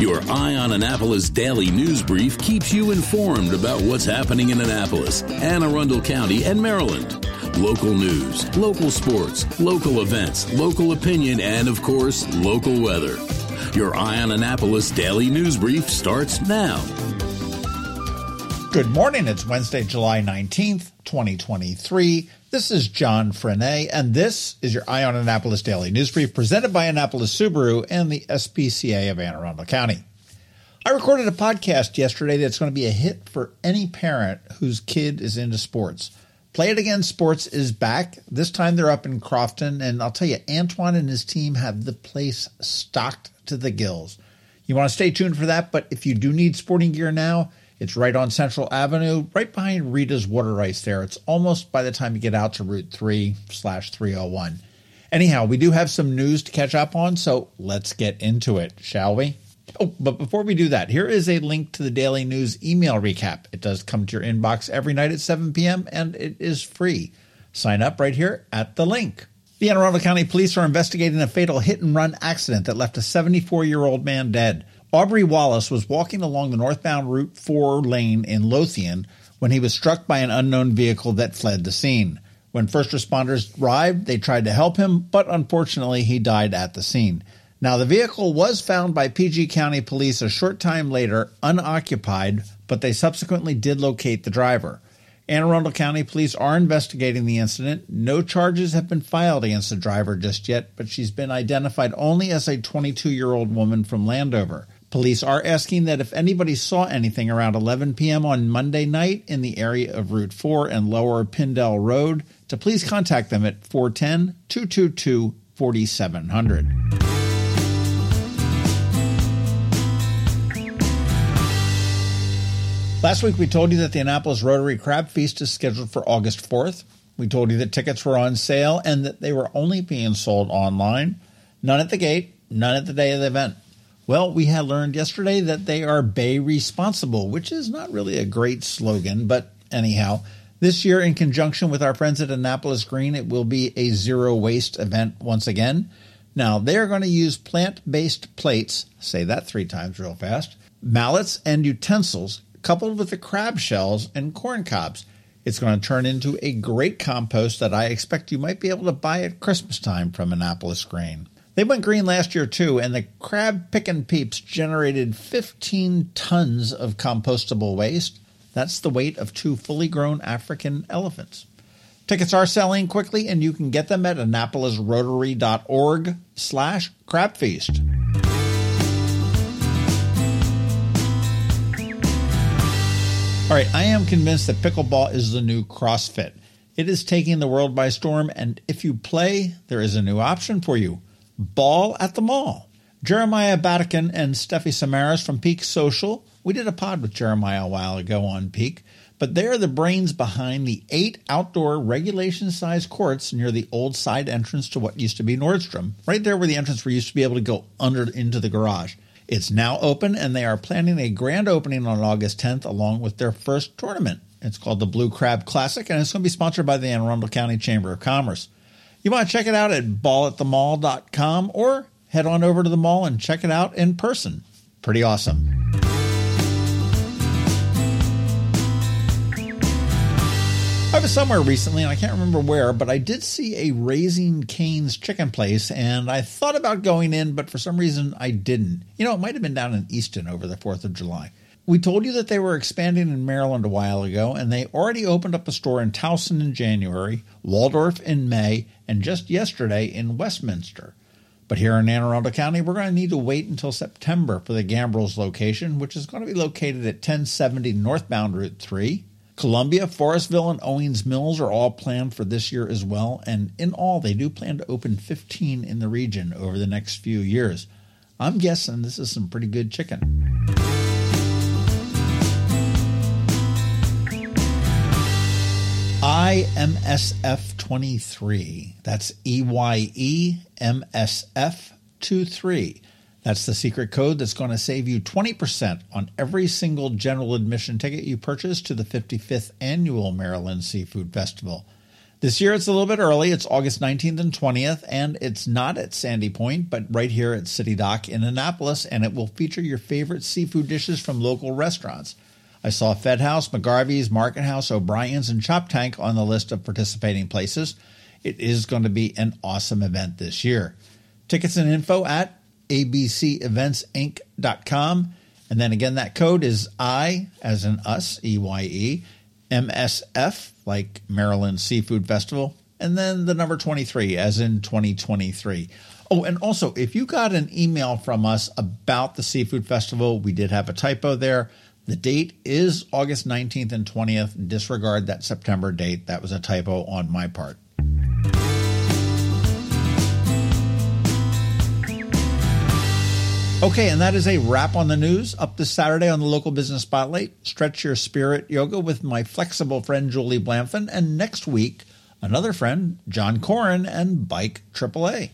Your Eye on Annapolis daily news brief keeps you informed about what's happening in Annapolis, Anne Arundel County, and Maryland. Local news, local sports, local events, local opinion, and of course, local weather. Your Eye on Annapolis daily news brief starts now. Good morning. It's Wednesday, July 19th, 2023. This is John Frenaye, and this is your Eye on Annapolis Daily News Brief presented by Annapolis Subaru and the SPCA of Anne Arundel County. I recorded a podcast yesterday that's going to be a hit for any parent whose kid is into sports. Play It Again Sports is back. This time they're up in Crofton, and I'll tell you, Antoine and his team have the place stocked to the gills. You want to stay tuned for that, but if you do need sporting gear now, it's right on Central Avenue, right behind Rita's Water Ice there. It's almost by the time you get out to Route 3 slash 301. Anyhow, we do have some news to catch up on, so let's get into it, shall we? Oh, but before we do that, here is a link to the daily news email recap. It does come to your inbox every night at 7 p.m. and it is free. Sign up right here at the link. The Anne Arundel County Police are investigating a fatal hit and run accident that left a 74 year old man dead. Aubrey Wallace was walking along the northbound Route 4 lane in Lothian when he was struck by an unknown vehicle that fled the scene. When first responders arrived, they tried to help him, but unfortunately, he died at the scene. Now, the vehicle was found by PG County Police a short time later, unoccupied, but they subsequently did locate the driver. Anne Arundel County Police are investigating the incident. No charges have been filed against the driver just yet, but she's been identified only as a 22 year old woman from Landover. Police are asking that if anybody saw anything around 11 p.m. on Monday night in the area of Route 4 and Lower Pindell Road to please contact them at 410 222 4700. Last week we told you that the Annapolis Rotary Crab Feast is scheduled for August 4th. We told you that tickets were on sale and that they were only being sold online. None at the gate, none at the day of the event. Well, we had learned yesterday that they are Bay responsible, which is not really a great slogan, but anyhow, this year, in conjunction with our friends at Annapolis Green, it will be a zero waste event once again. Now, they are going to use plant based plates, say that three times real fast, mallets, and utensils coupled with the crab shells and corn cobs. It's going to turn into a great compost that I expect you might be able to buy at Christmas time from Annapolis Green. They went green last year too, and the crab pickin' peeps generated 15 tons of compostable waste. That's the weight of two fully grown African elephants. Tickets are selling quickly, and you can get them at annapolisrotary.org slash crabfeast. All right, I am convinced that pickleball is the new CrossFit. It is taking the world by storm, and if you play, there is a new option for you. Ball at the Mall. Jeremiah Batakin and Steffi Samaras from Peak Social. We did a pod with Jeremiah a while ago on Peak, but they're the brains behind the eight outdoor regulation sized courts near the old side entrance to what used to be Nordstrom, right there where the entrance where you used to be able to go under into the garage. It's now open, and they are planning a grand opening on August 10th along with their first tournament. It's called the Blue Crab Classic, and it's going to be sponsored by the Anne Arundel County Chamber of Commerce. You want to check it out at ballatthemall.com or head on over to the mall and check it out in person. Pretty awesome. I was somewhere recently, and I can't remember where, but I did see a Raising Cane's chicken place, and I thought about going in, but for some reason I didn't. You know, it might have been down in Easton over the 4th of July. We told you that they were expanding in Maryland a while ago, and they already opened up a store in Towson in January, Waldorf in May, and just yesterday in Westminster. But here in Anne Arundel County, we're going to need to wait until September for the Gambrills location, which is going to be located at 1070 northbound Route 3. Columbia, Forestville, and Owings Mills are all planned for this year as well, and in all, they do plan to open 15 in the region over the next few years. I'm guessing this is some pretty good chicken. IMSF 23. That's E Y E M S F 23. That's the secret code that's going to save you 20% on every single general admission ticket you purchase to the 55th annual Maryland Seafood Festival. This year it's a little bit early. It's August 19th and 20th, and it's not at Sandy Point, but right here at City Dock in Annapolis, and it will feature your favorite seafood dishes from local restaurants. I saw Fed House, McGarvey's, Market House, O'Brien's, and Choptank on the list of participating places. It is going to be an awesome event this year. Tickets and info at abceventsinc.com. And then again, that code is I, as in us, E Y E, MSF, like Maryland Seafood Festival, and then the number 23, as in 2023. Oh, and also, if you got an email from us about the Seafood Festival, we did have a typo there. The date is August 19th and 20th. Disregard that September date. That was a typo on my part. Okay, and that is a wrap on the news. Up this Saturday on the local business spotlight, stretch your spirit yoga with my flexible friend Julie Blanfin, and next week, another friend, John Corin, and Bike AAA.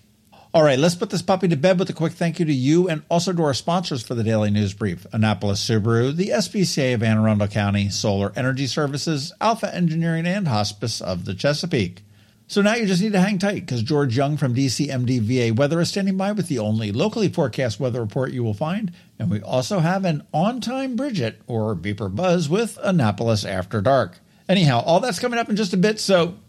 All right, let's put this puppy to bed with a quick thank you to you and also to our sponsors for the Daily News Brief Annapolis Subaru, the SPCA of Anne Arundel County, Solar Energy Services, Alpha Engineering, and Hospice of the Chesapeake. So now you just need to hang tight because George Young from DCMDVA Weather is standing by with the only locally forecast weather report you will find. And we also have an on time Bridget or beeper buzz with Annapolis After Dark. Anyhow, all that's coming up in just a bit, so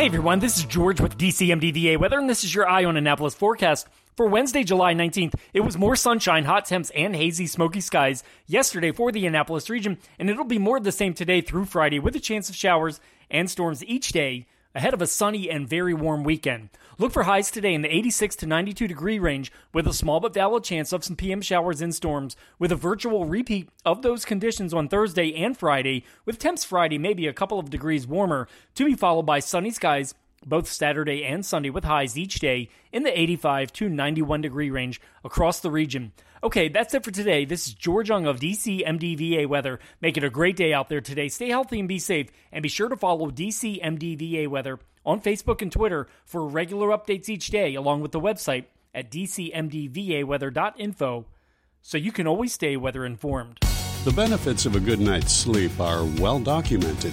Hey everyone, this is George with DCMDVA weather, and this is your Eye on Annapolis forecast. For Wednesday, July 19th, it was more sunshine, hot temps, and hazy, smoky skies yesterday for the Annapolis region, and it'll be more of the same today through Friday with a chance of showers and storms each day ahead of a sunny and very warm weekend. Look for highs today in the 86 to 92 degree range with a small but valid chance of some PM showers and storms with a virtual repeat of those conditions on Thursday and Friday with temps Friday maybe a couple of degrees warmer to be followed by sunny skies both Saturday and Sunday with highs each day in the 85 to 91 degree range across the region. Okay, that's it for today. This is George Young of DC MDVA Weather. Make it a great day out there today. Stay healthy and be safe. And be sure to follow DC MDVA Weather on Facebook and Twitter for regular updates each day, along with the website at dcmdvaweather.info so you can always stay weather informed. The benefits of a good night's sleep are well documented.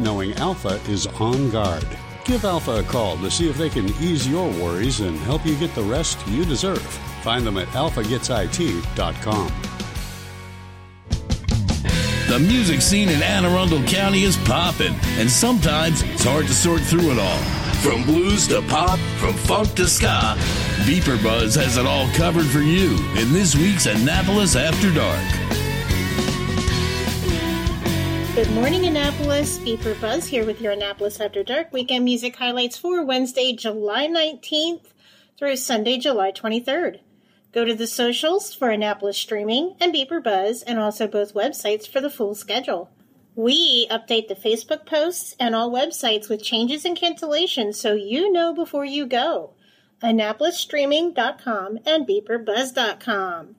knowing Alpha is on guard. Give Alpha a call to see if they can ease your worries and help you get the rest you deserve. Find them at alphagetsit.com. The music scene in Anne Arundel County is popping, and sometimes it's hard to sort through it all. From blues to pop, from funk to ska, Beeper Buzz has it all covered for you in this week's Annapolis After Dark. Good morning, Annapolis. Beeper Buzz here with your Annapolis After Dark weekend music highlights for Wednesday, July 19th through Sunday, July 23rd. Go to the socials for Annapolis Streaming and Beeper Buzz, and also both websites for the full schedule. We update the Facebook posts and all websites with changes and cancellations so you know before you go. AnnapolisStreaming.com and BeeperBuzz.com.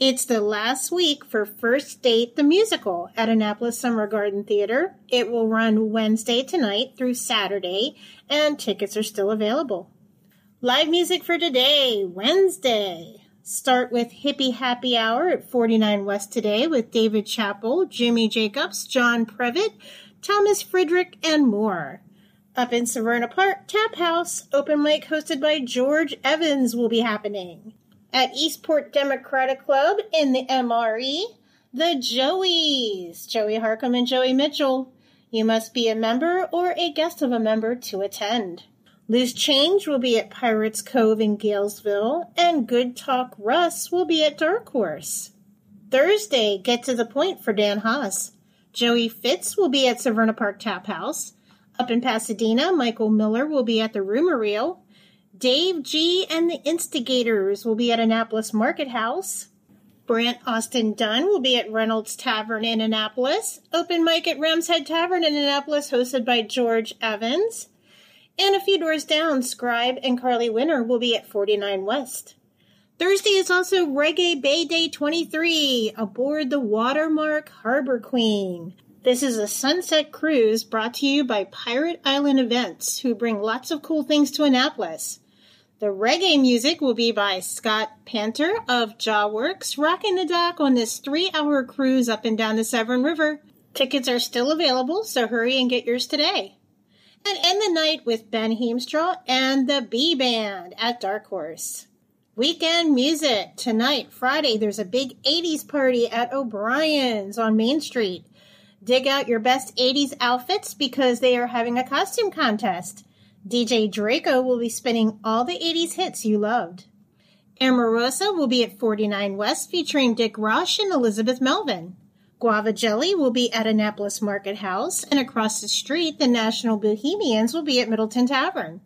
It's the last week for First Date the Musical at Annapolis Summer Garden Theater. It will run Wednesday tonight through Saturday, and tickets are still available. Live music for today, Wednesday. Start with Hippie Happy Hour at 49 West today with David Chappell, Jimmy Jacobs, John Previtt, Thomas Friedrich, and more. Up in Severna Park, Tap House, open mic hosted by George Evans will be happening. At Eastport Democratic Club in the MRE, the Joeys, Joey Harcum and Joey Mitchell. You must be a member or a guest of a member to attend. Loose Change will be at Pirates Cove in Galesville, and Good Talk Russ will be at Dark Horse. Thursday, get to the point for Dan Haas. Joey Fitz will be at Severna Park Tap House. Up in Pasadena, Michael Miller will be at the Rumor Reel. Dave G and the Instigators will be at Annapolis Market House. Brant Austin Dunn will be at Reynolds Tavern in Annapolis. Open mic at Ram's Head Tavern in Annapolis, hosted by George Evans. And a few doors down, Scribe and Carly Winter will be at 49 West. Thursday is also Reggae Bay Day 23 aboard the Watermark Harbor Queen. This is a sunset cruise brought to you by Pirate Island Events, who bring lots of cool things to Annapolis. The reggae music will be by Scott Panter of Jawworks, rocking the dock on this three hour cruise up and down the Severn River. Tickets are still available, so hurry and get yours today and end the night with Ben Heemstra and the B Band at Dark Horse. Weekend music. Tonight, Friday, there's a big 80s party at O'Brien's on Main Street. Dig out your best 80s outfits because they are having a costume contest. DJ Draco will be spinning all the 80s hits you loved. Amorosa will be at 49 West featuring Dick Rush and Elizabeth Melvin. Guava Jelly will be at Annapolis Market House, and across the street, the National Bohemians will be at Middleton Tavern.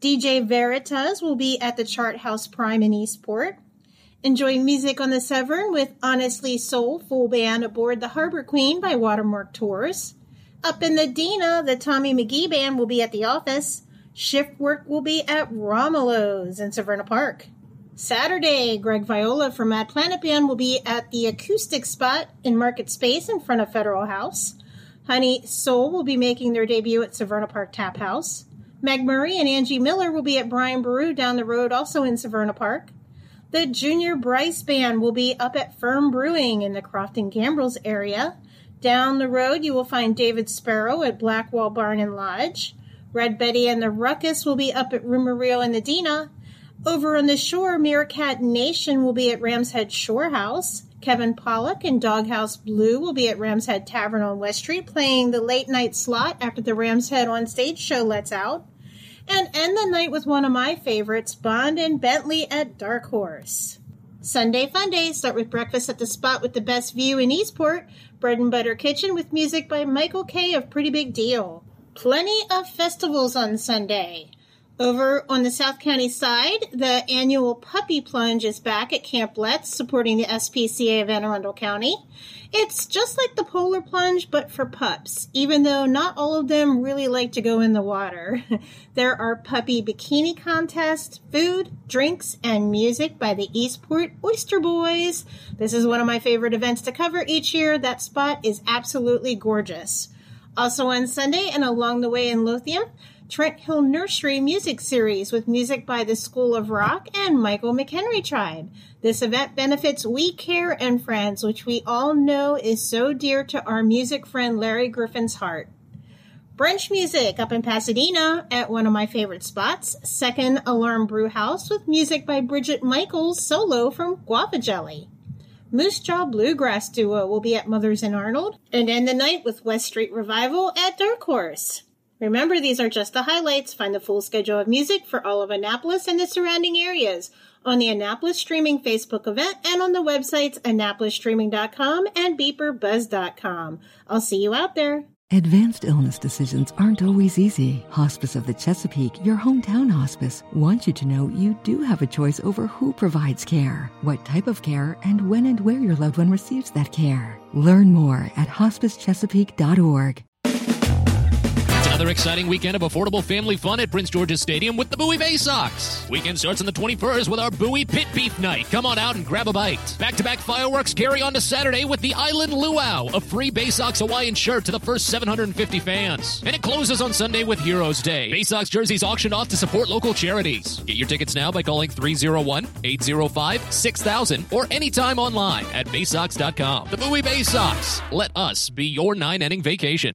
DJ Veritas will be at the Chart House Prime in Eastport. Enjoy music on the Severn with Honestly Soul full band aboard the Harbor Queen by Watermark Tours. Up in the Dina, the Tommy McGee band will be at the office. Shift work will be at Romolo's in Severna Park. Saturday, Greg Viola from Mad Planet Band will be at the acoustic spot in Market Space in front of Federal House. Honey Soul will be making their debut at Severna Park Tap House. Meg Murray and Angie Miller will be at Brian Boru down the road, also in Severna Park. The Junior Bryce Band will be up at Firm Brewing in the Crofton Gambrills area. Down the road, you will find David Sparrow at Blackwall Barn and Lodge. Red Betty and the Ruckus will be up at Rumor Reel in the Dina. Over on the shore, Meerkat Nation will be at Ram's Head Shore House. Kevin Pollock and Doghouse Blue will be at Ram's Head Tavern on West Street playing the late night slot after the Ram's Head on stage show lets out. And end the night with one of my favorites, Bond and Bentley at Dark Horse. Sunday Fun Day start with breakfast at the spot with the best view in Eastport, Bread and Butter Kitchen with music by Michael Kay of Pretty Big Deal. Plenty of festivals on Sunday. Over on the South County side, the annual Puppy Plunge is back at Camp Letts, supporting the SPCA of Anne Arundel County. It's just like the Polar Plunge, but for pups, even though not all of them really like to go in the water. there are puppy bikini contests, food, drinks, and music by the Eastport Oyster Boys. This is one of my favorite events to cover each year. That spot is absolutely gorgeous. Also on Sunday and along the way in Lothian, Trent Hill Nursery music series with music by the School of Rock and Michael McHenry Tribe. This event benefits We Care and Friends, which we all know is so dear to our music friend Larry Griffin's heart. Brunch music up in Pasadena at one of my favorite spots, Second Alarm Brew House with music by Bridget Michaels solo from Guava Jelly. Moose Jaw Bluegrass Duo will be at Mother's and Arnold and end the night with West Street Revival at Dark Horse. Remember, these are just the highlights. Find the full schedule of music for all of Annapolis and the surrounding areas on the Annapolis Streaming Facebook event and on the websites annapolisstreaming.com and beeperbuzz.com. I'll see you out there. Advanced illness decisions aren't always easy. Hospice of the Chesapeake, your hometown hospice, wants you to know you do have a choice over who provides care, what type of care, and when and where your loved one receives that care. Learn more at hospicechesapeake.org. Another exciting weekend of affordable family fun at Prince George's Stadium with the Bowie Bay Sox. Weekend starts on the 21st with our Bowie Pit Beef Night. Come on out and grab a bite. Back to back fireworks carry on to Saturday with the Island Luau, a free Bay Sox Hawaiian shirt to the first 750 fans. And it closes on Sunday with Heroes Day. Bay Sox jerseys auctioned off to support local charities. Get your tickets now by calling 301 805 6000 or anytime online at baysox.com. The Bowie Bay Sox. Let us be your nine inning vacation.